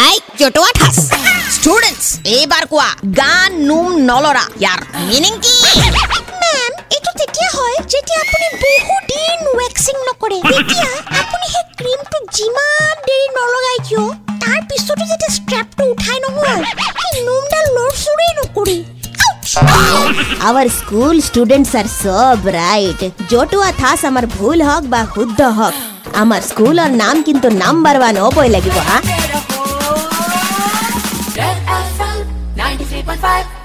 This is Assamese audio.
আই জটোৱা ঠাচ ষ্টুডেন্টছ এইবাৰ কোৱা গান নুম নলৰা ইয়াৰ মিনিং কি মেম এইটো তেতিয়া হয় যেতিয়া আপুনি বহুত দিন ৱেক্সিং নকৰে তেতিয়া আপুনি সেই ক্ৰীমটো যিমান দেৰি নলগাই কিয় তাৰ পিছতো যেতিয়া ষ্ট্ৰেপটো উঠাই নহয় সেই নোমডাল লৰচৰেই নকৰি আৱাৰ স্কুল ষ্টুডেণ্টছ আৰ জতুৱা থাচ আমাৰ ভুল হওক বা শুদ্ধ হওক আমাৰ স্কুলৰ নাম কিন্তু নাম্বাৰ ওৱান হ'বই লাগিব হা Red FM 93.5